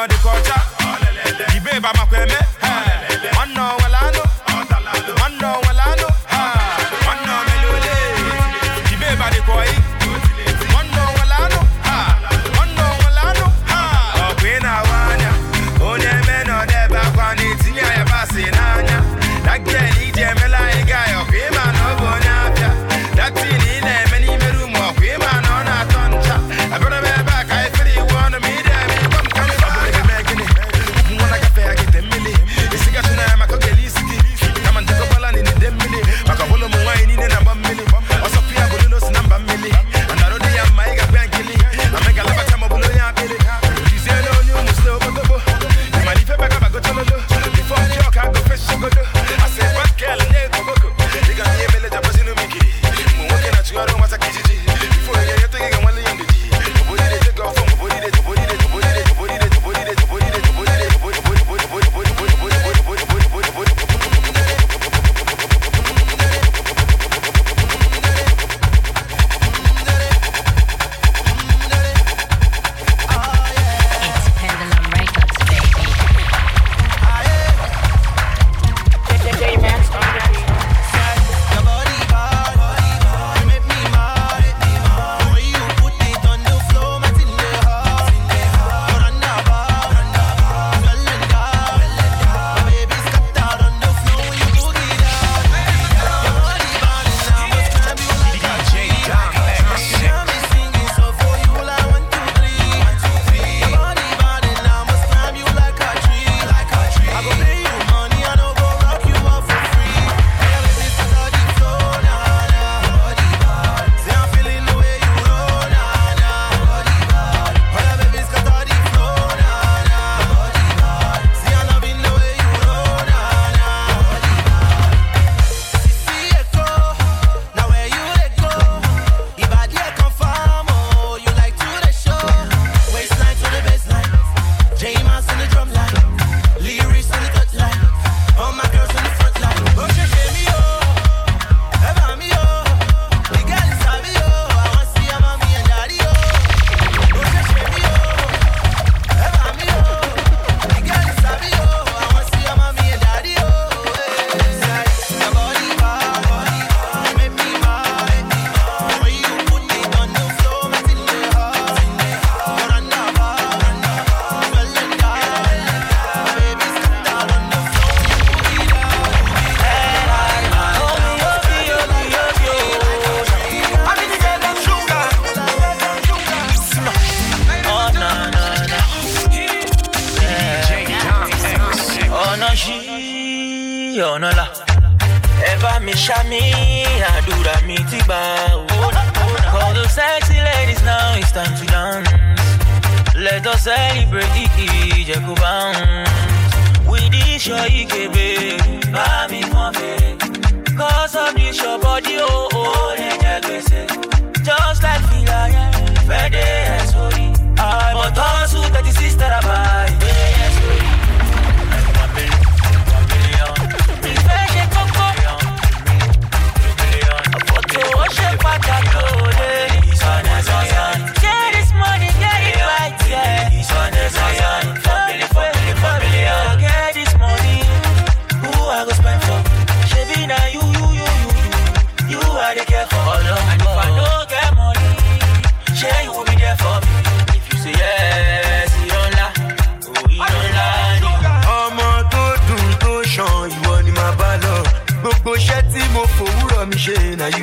now the culture. Show.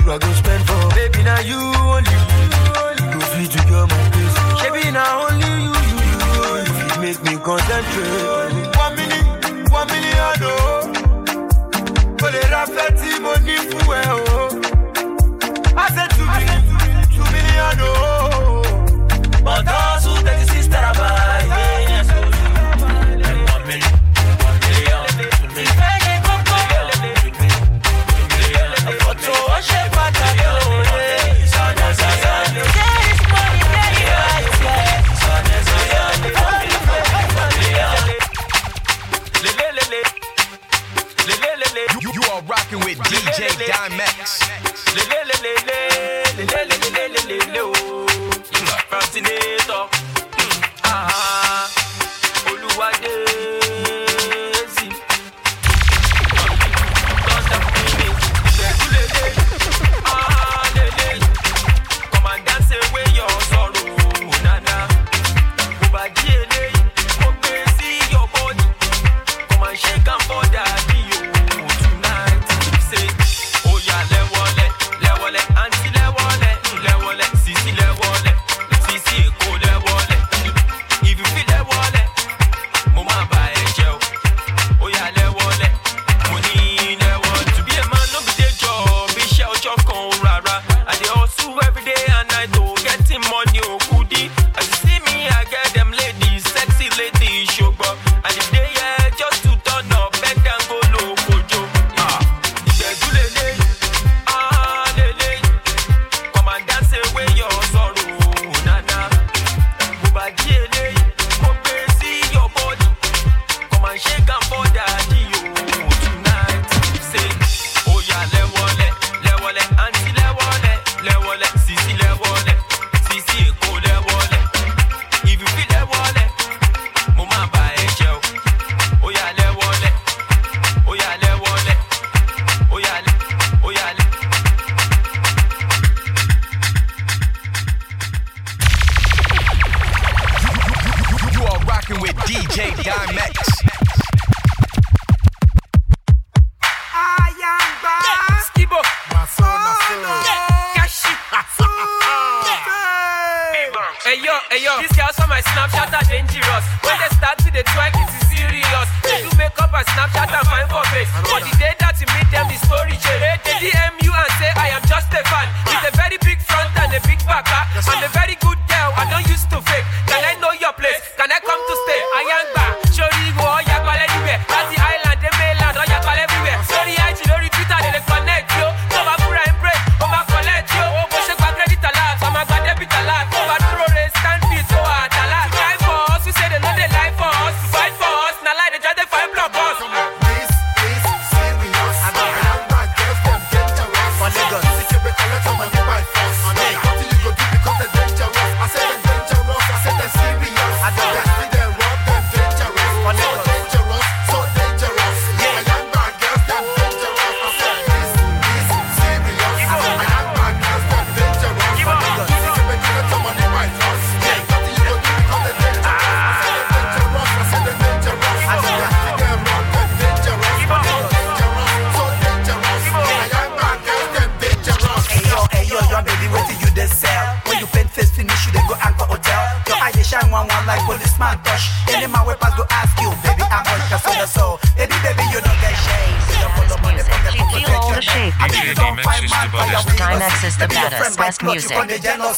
I go spend for. Baby, now you only you. You feed to your my place. Baby, now only you. You, you, you make me concentrate. One million, one million, oh. But it affects money for oh.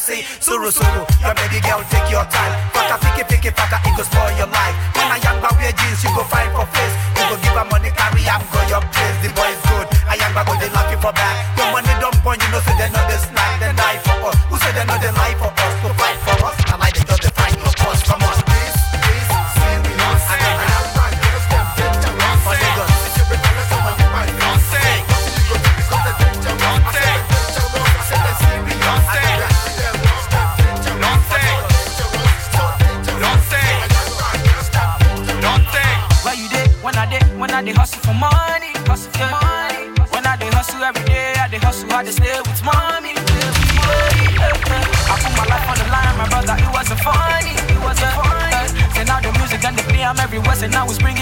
Suru suru, everywhere, was bringing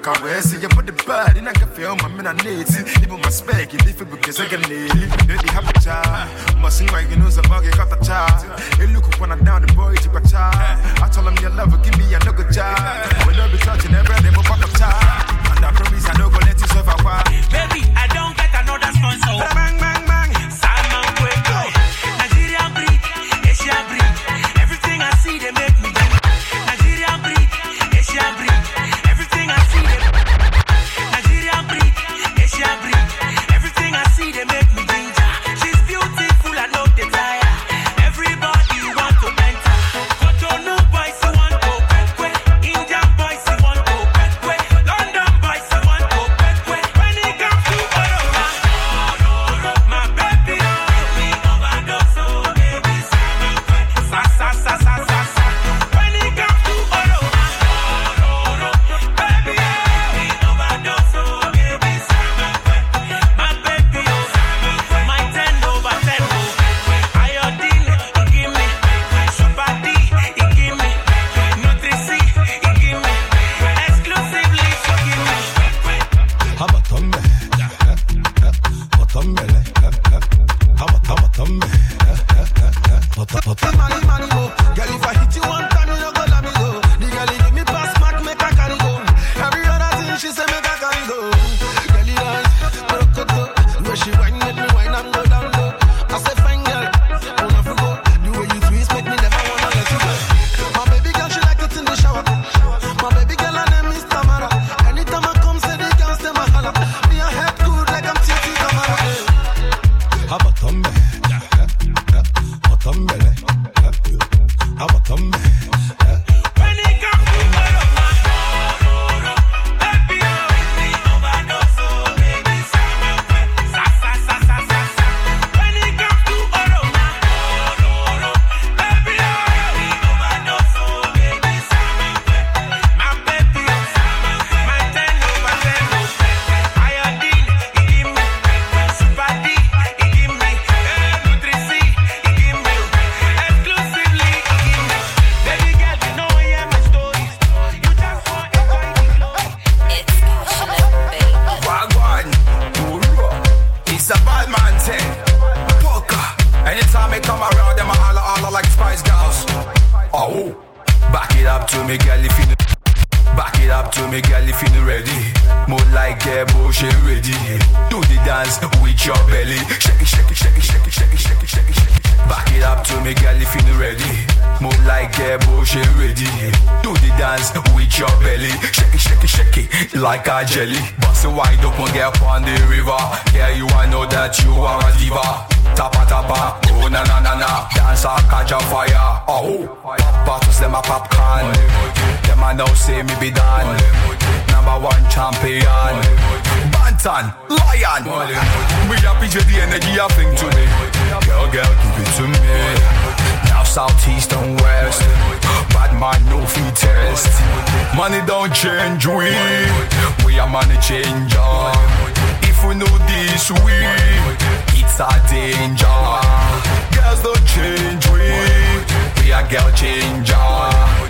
days, I put a car west. You put the bad, oh, and I can feel my men now see me be done. Number one champion. Bantan, lion. We happy to the energy I think to me. Girl, girl, keep it to me. Now south, east, and west. Bad man, no feet test. Money don't change we. We are money changer. If we know this we, it's a danger. Girls don't change we. We are girl changer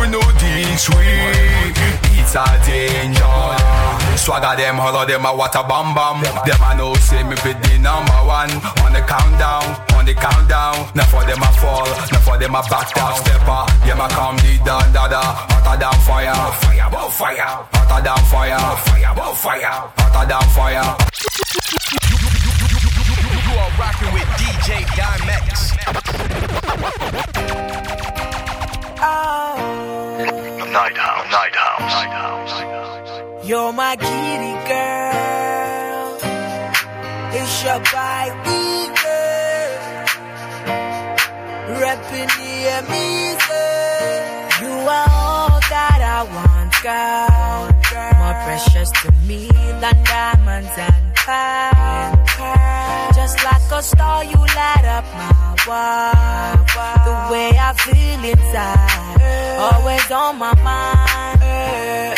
we no deep, sweet. It's a danger. Swagger them, hollow them a water bomb bomb Them a know say me be the number one. On the countdown, on the countdown. Now for them a fall, now for them a back down. Stepper, them my come the da da da. Hotter than fire, fire, bow fire. Hotter than fire, fire, bow fire. Hotter than fire. You are rocking with DJ Dymexx. Oh Nighthouse. Nighthouse. Lighthouse. You're my kitty girl. It's your bike girl. Repping the amazing. You are all that I want, girl. More precious to me than diamonds and pearls. Just like a star, you light up my world. The way I feel inside. Always on my mind.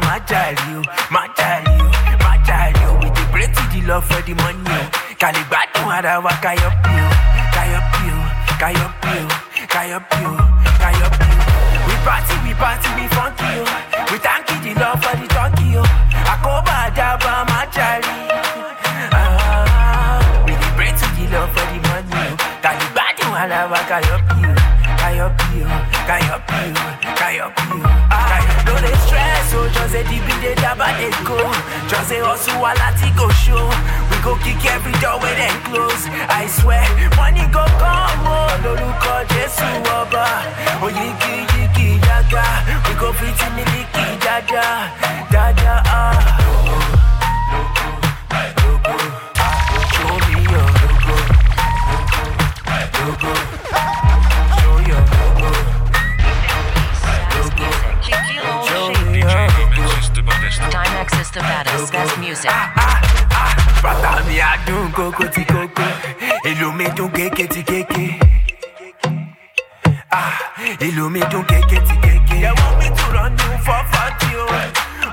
My child, you, my child, you, my child, you. With the plenty the love for the money. Calibatu had a walk I up you, I up you, I up you, I up you, I up you. We party, we party, we funky you. We thank you the love for the talkie you. Akoba daba my child, you. Ah, we the plenty the love for the money. Calibatu had a walk I up you, I up you, I up you, I up you. Ah so just say the beat dey daba dey go. Just say hustle while I go show. We go kick every door where they close. I swear, money go come, oh, lórúkọ Jésù ọba. Oyinki yiki yaga, we go fit in the liki dada, dada ah. Logo, ah, me your logo, logo, is the baddest, best music. Bàtà mi àdùn kókó tí kókó, ìlú mi dùn kéké tí kéké. Ah, ìlú mi dùn kéké tí kéké. They want me to run you for forty o,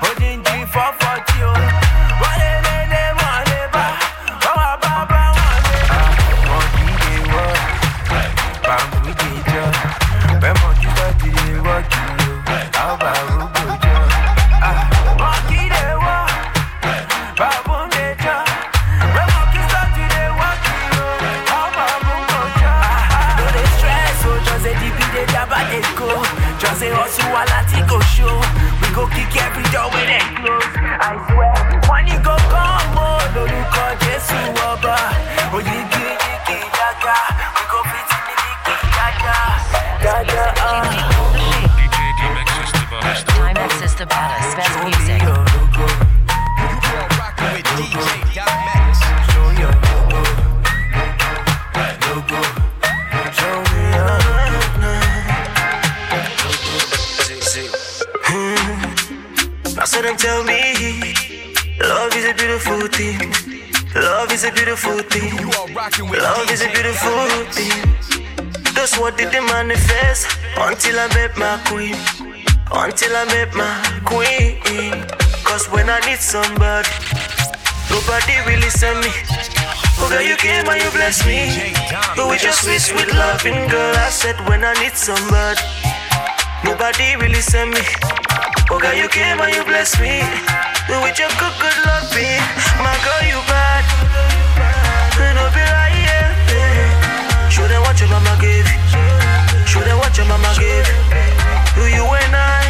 odindi for forty o. until I met my queen. Until I met my queen. Cause when I need somebody, nobody really send me. Oh girl, you came and you blessed me. But with your sweet, sweet loving girl, I said when I need somebody, nobody really send me. Oh girl, you came and you blessed me. But with your good, good loving, my girl, you bad. You know, be yeah, yeah. Show them what your mama gave you. Show them what your mama you. Do you and I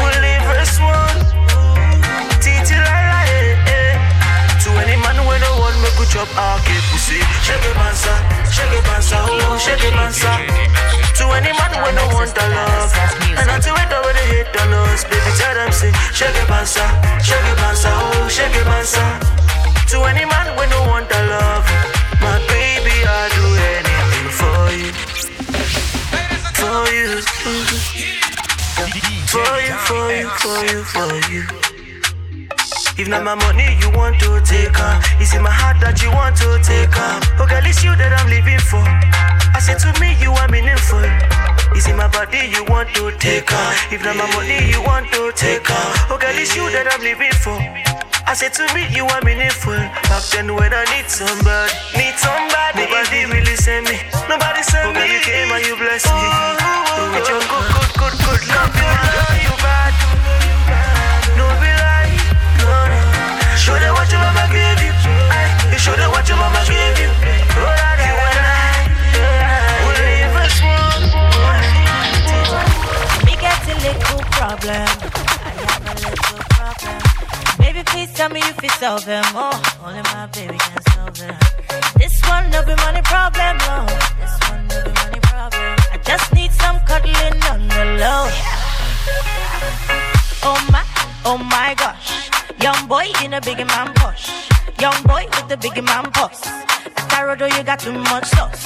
will live as one? Titi la la, eh, eh. To any man when no one make you chop our cake pussy. Shake it pansa, shake it pansa, oh, shake it pansa. To any man when no want the love, and until it over the hate on us, baby tell them say, shake it pansa, shake it pansa, oh, shake it pansa. To any man when no want the love, my baby I do anything for you, for you, for you, for you, for you, for you. If not my money you want to take her, it's in my heart that you want to take her. Oh girl, it's you that I'm living for. I said to me you are meaningful. It's in my body you want to take her. If not my money you want to take her. Oh girl, it's you that I'm living for. I said to me you are meaningful. Back then when I need somebody, need somebody. Nobody really send me. Nobody send oh, me. Girl, you came and you blessed me. Oh, with your oh, good, good, good, good love, you are oh, you bad. No be lie. No, no. Show them what your mama gave you. You show them what your mama gave you. Oh, that please tell me if you solve them. Oh, only my baby can solve them. This one no be money problem. Oh, this one no be money problem. I just need some cuddling on the low. Oh my, oh my gosh. Young boy in a big man push. Young boy with the big man pulse. Atarodo, oh, you got too much sauce.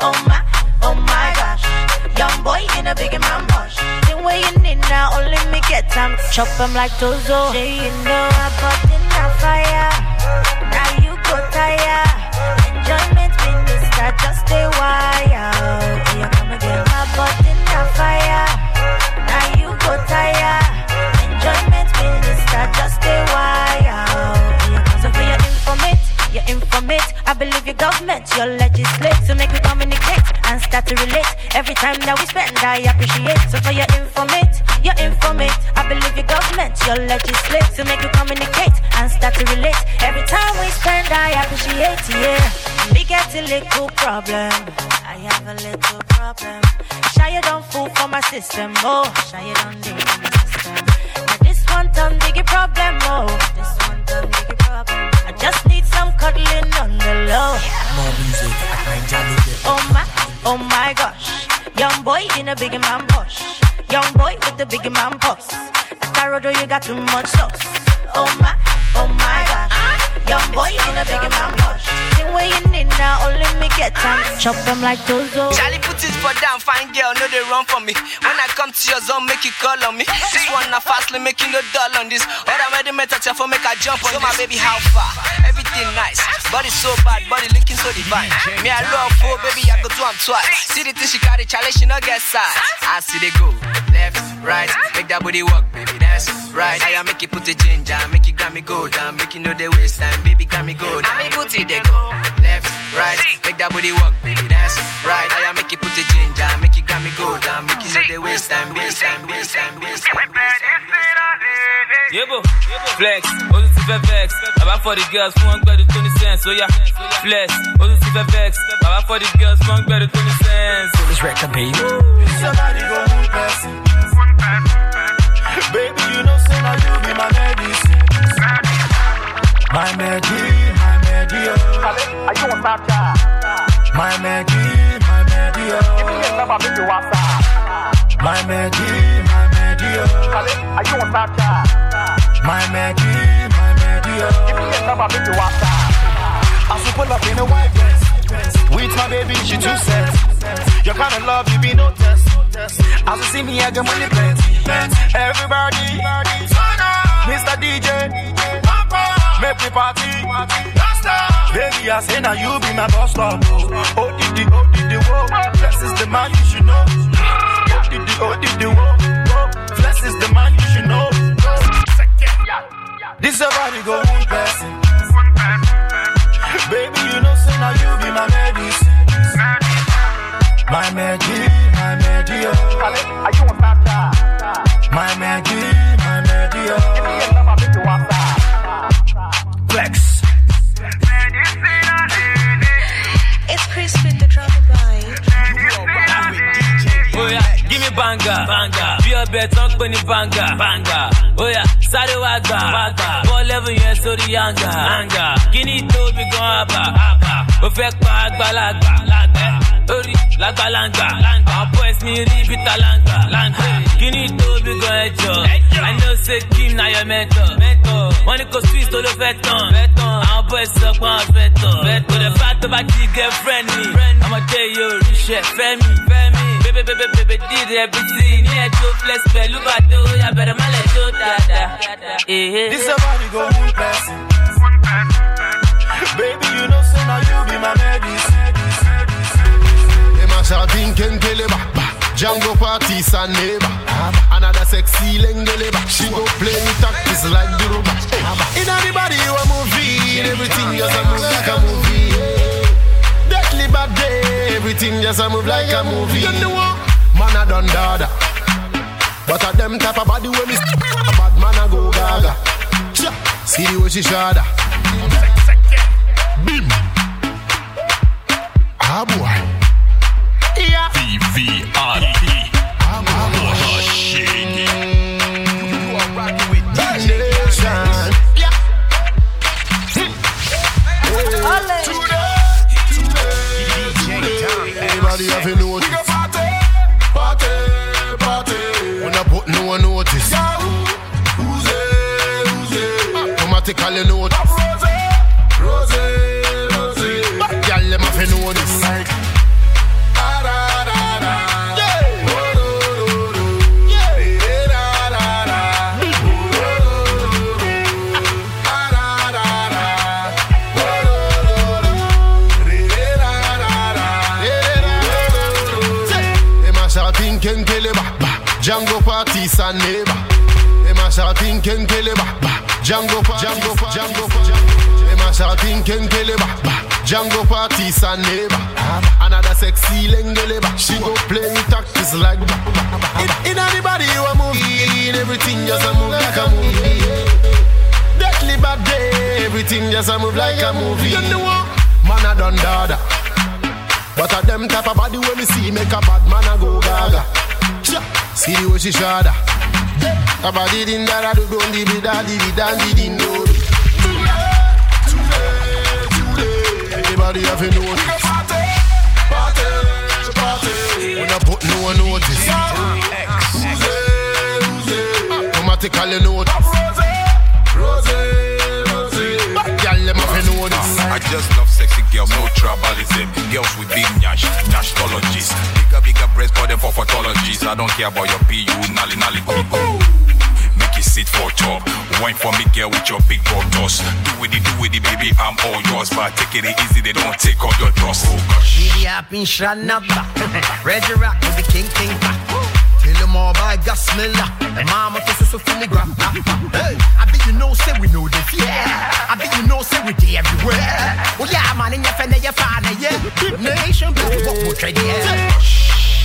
Oh my, oh my gosh. Young boy in a big man push. The way you need now, only me get time. Chop him like Tozo. Say you know I got in a fire. Now you go tire. Enjoyment minister, just a wire. Here you come again. My butt in a fire. Now you go tire. Enjoyment minister, just a wire. Informate, your. I believe your government, your legislate. So make me communicate. and start to relate. Every time that we spend, I appreciate. So for your informate, your informate. I believe your government, your legislate to make you communicate and start to relate. Every time we spend, I appreciate. Yeah, we get a little problem. I have a little problem. Shy you don't fool for my system, oh. Shy you don't for my system. One time biggie problem, oh. This one time biggie problem. I just need some cuddling on the low. More music I can't Ninja Oh my, oh my gosh. Young boy in a big man push. Young boy with the big man pulse. That road oh, you got too much sauce. Oh my, oh my gosh. Young boy in a big man push. Sing where you need now, only me get time. Chop them like Tozo. Charlie put it for down, fine girl, no they run for me. When I come to your zone, make you call on me. This one na fastly making no dull on this. Other ready meta for make I jump on so my baby how far? Everything nice, body so bad, body looking so divine. Me I love for baby I go do am twice. See the thing she carry, Charlie she no get size. I see they go left, right, make that booty work, baby right. I make you put the ginger, make you got me go down, make you know the waste time, baby got me go down. I put it they go left, right, make that booty work, baby that's right. I make you put the ginger, make you got me go down, make you know the waste time, waste time, waste time, waste time. Yebo, flex, positive FX. About for the girls, one better 20 cents. So yeah, flex, positive FX. About for the girls, one better 20 cents. So this record, baby. Somebody go one person. Baby, you know, say now you be my medicine. My Maggie, my Maggie, oh. Are you on Snapchat? My Maggie, my Maggie, oh. Give me your number, make you WhatsApp. My Maggie, my Maggie, oh. Are you on Snapchat? My Maggie, my Maggie, oh. Give me your number, make you WhatsApp. As we pull up in a white dress, with my baby, she two sets. Your kind of love, you be no test. As you see me, I get money plenty. Everybody, Mr. DJ, make me party. Baby, I say now you be my boss love. Oh, did oh, did the, whoa. Flex is the man you should know. Oh, did oh, did the, whoa. Flex is the man you should know. This a body go one person. Baby, you know, say now you be my medicine. My Maggie, oh. Are you on Snapchat? My Maggie, my Maggie, oh. Give me your number, make you WhatsApp. Flex. It's Chris with the drama boy. Oh yeah, give me banga, banga. Bí ọbẹ̀ tán pé ní banga, banga. Oh yeah, sáré wá gbà, wá gbà. Bọ́ọ̀lù ẹ̀fù yẹn sórí yanga, yanga. Kíní tóbi gan àbà, àbà. Ó fẹ́ pa àgbàlagbà, lágbà. Lórí lágbàlagbà, àwọn boys mi rí bíta láǹgbà, láǹgbà. Kíní tóbi gan ẹjọ́. I know say Kim na your mentor. Wọ́n ní kò sweet tó ló fẹ́ tán. Àwọn boys sọ pé wọ́n fẹ́ tán. Kò dẹ̀ bá tó bá di girlfriend mi. Ọmọdé yóò ríṣẹ́ fẹ́mi. Bébé bébé bébé did everything. Ní ẹjọ́ flex pẹ̀lú bàtó. Yà bẹ̀rẹ̀ má lẹ̀ tó dáadáa. This a body go one person. Baby, you know, say now you be my medicine. Them a shouting kenkeleba Django party san neighbor. Another sexy lengeleba She go play with tactics like Duruba In anybody you a movie Everything just a move like a movie. Deadly bad day Everything just a move like a movie. You know what? Man a done dada. But a them type of body when me Bad man a go gaga. See the way she shada. Bim. Ah boy Yeah party san neighbor Them a shouting Django party Django party Django party Them a shouting kenkeleba Django party San neighbor. Another sexy lengeleba. She go play with tactics like In, in anybody you a movie, everything just a move like a movie. Deadly bad day, everything just a move like a movie. Man a done dada. But a them type of body when me see make a bad man a go gaga. Cha, See the way she shada. A body din da da do don di bi da di di dan di di no. Everybody have to know this. Party, party. When I put no one notice. Automatically notice. Girl, them have to know this. I just love sexy girls, no tribalism. Girls with big nyash, nashtologies. Bigger, bigger breasts, call them for photologies. I don't care about your PU, nally, nally, go, go. Make it sit for top. Wine for me, girl, with your big broad toss. Do with it, do with it, baby, I'm all yours. But take it easy, they don't take all your dust. Oh gosh. Giddy up in Shanaba. Reggie Rock with the King King back. Tell them all by Gas Miller. Mama to so for me grab. Hey, I bet you know, say we know this, yeah. I bet you know, say we day everywhere. Oh yeah, man, in your friend, your father, yeah. Nation, bless what we trade, yeah.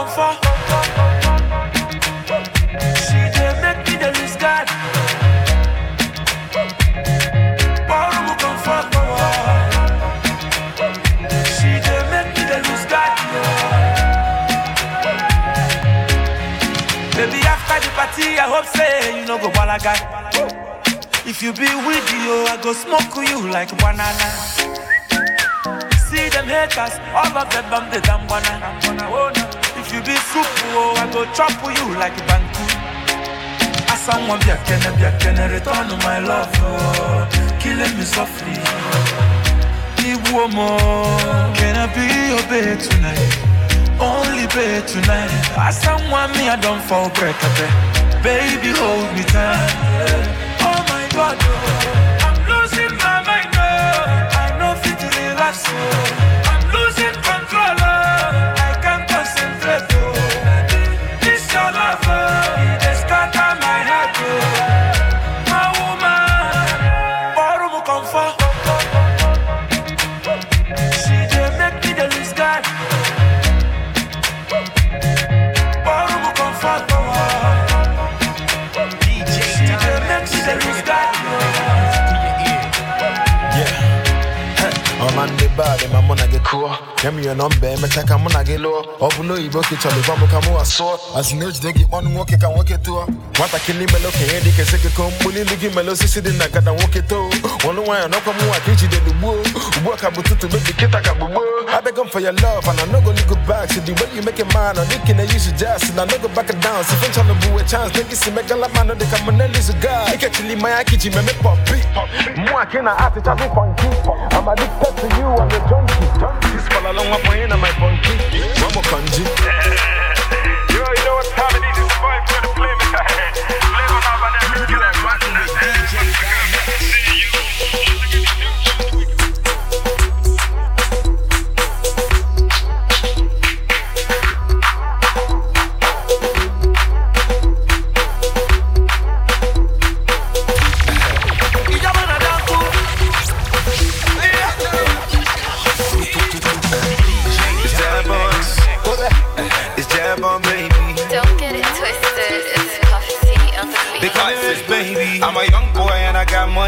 over. She make me lose She make me lose Baby, the party, I hope say you know go balaga. If you be with you, I go smoke you like banana see them haters, all of them bum the damn banana. You be soup, oh, I go chop for you like a banku. Someone be a can be a can return to my love, oh, killing me softly. Need one more. Can I be your bed tonight? Only bed tonight. As someone me, I don't fall break a. Baby, hold me tight. Oh my God, oh. I'm losing my mind. Oh. I know fit to relax. Oh. Get cool. Give me your number, me check I'm gonna get low. Oh, below you book it, Charlie, come come on, so. As you know, they get one walk, can walk it too. What I leave me look here, they can say, come, bully, look me, look, sit in that, and walk it too. One way, I know come I teach you the woo. Work out to make the kid, I can I beg 'em for your love, and I know go look back. So the way you make it mine, I'm thinking that you should just, and I know go back and down. So if I'm trying to boo a chance, think it's a make a lot, man, they come on, Nelly's a guy. You can't my kitchen, me pop beat. More can I have to to funky. I'm addicted to you, I'm a junkie. This fall along my brain and my. One more kanji. Yo, you know what time it is? It's five for the the head. Flame on up and You are rocking with DJ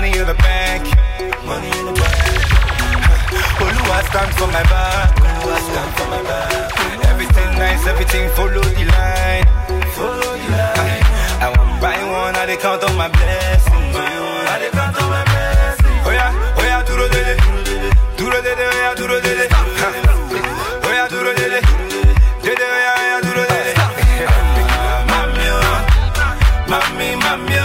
money in the bank. Money in the bank. Oluwa stand for my back. Oluwa stand for my back. Everything nice, everything follow the line. Follow the line. I, want buy one, I dey count on my blessings. I dey count on my blessings. Oh yeah, oh yeah, duro dele, duro dele, oh yeah, duro dele. Oh yeah, duro dele, dele, oh yeah, oh duro dele. Mami, oh, mami, oh, mami,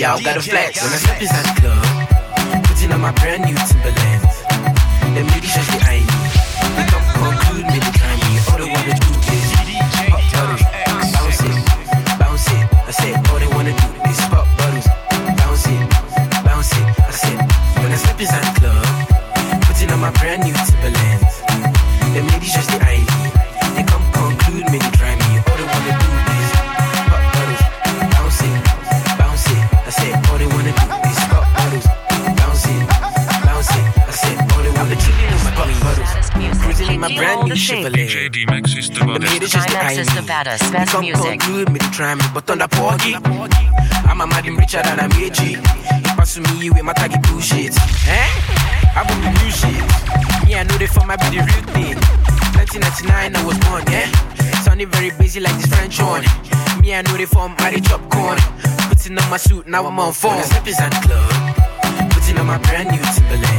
y'all gotta flex. When I step inside the club, putting on my brand new Timberland. Canada's best Some music. Me, try me, but on porgy. I'm a madam richer than I'm AG. He pass me with my taggy bullshit. Eh? I want the new shit. Me, I know they for my be the real thing. 1999, I was born, yeah. Sounding very busy like this French one. Me, I know they form, I they chop corn. Putting on my suit, now I'm on phone. Slippers and club. Putting on my brand new Timberland.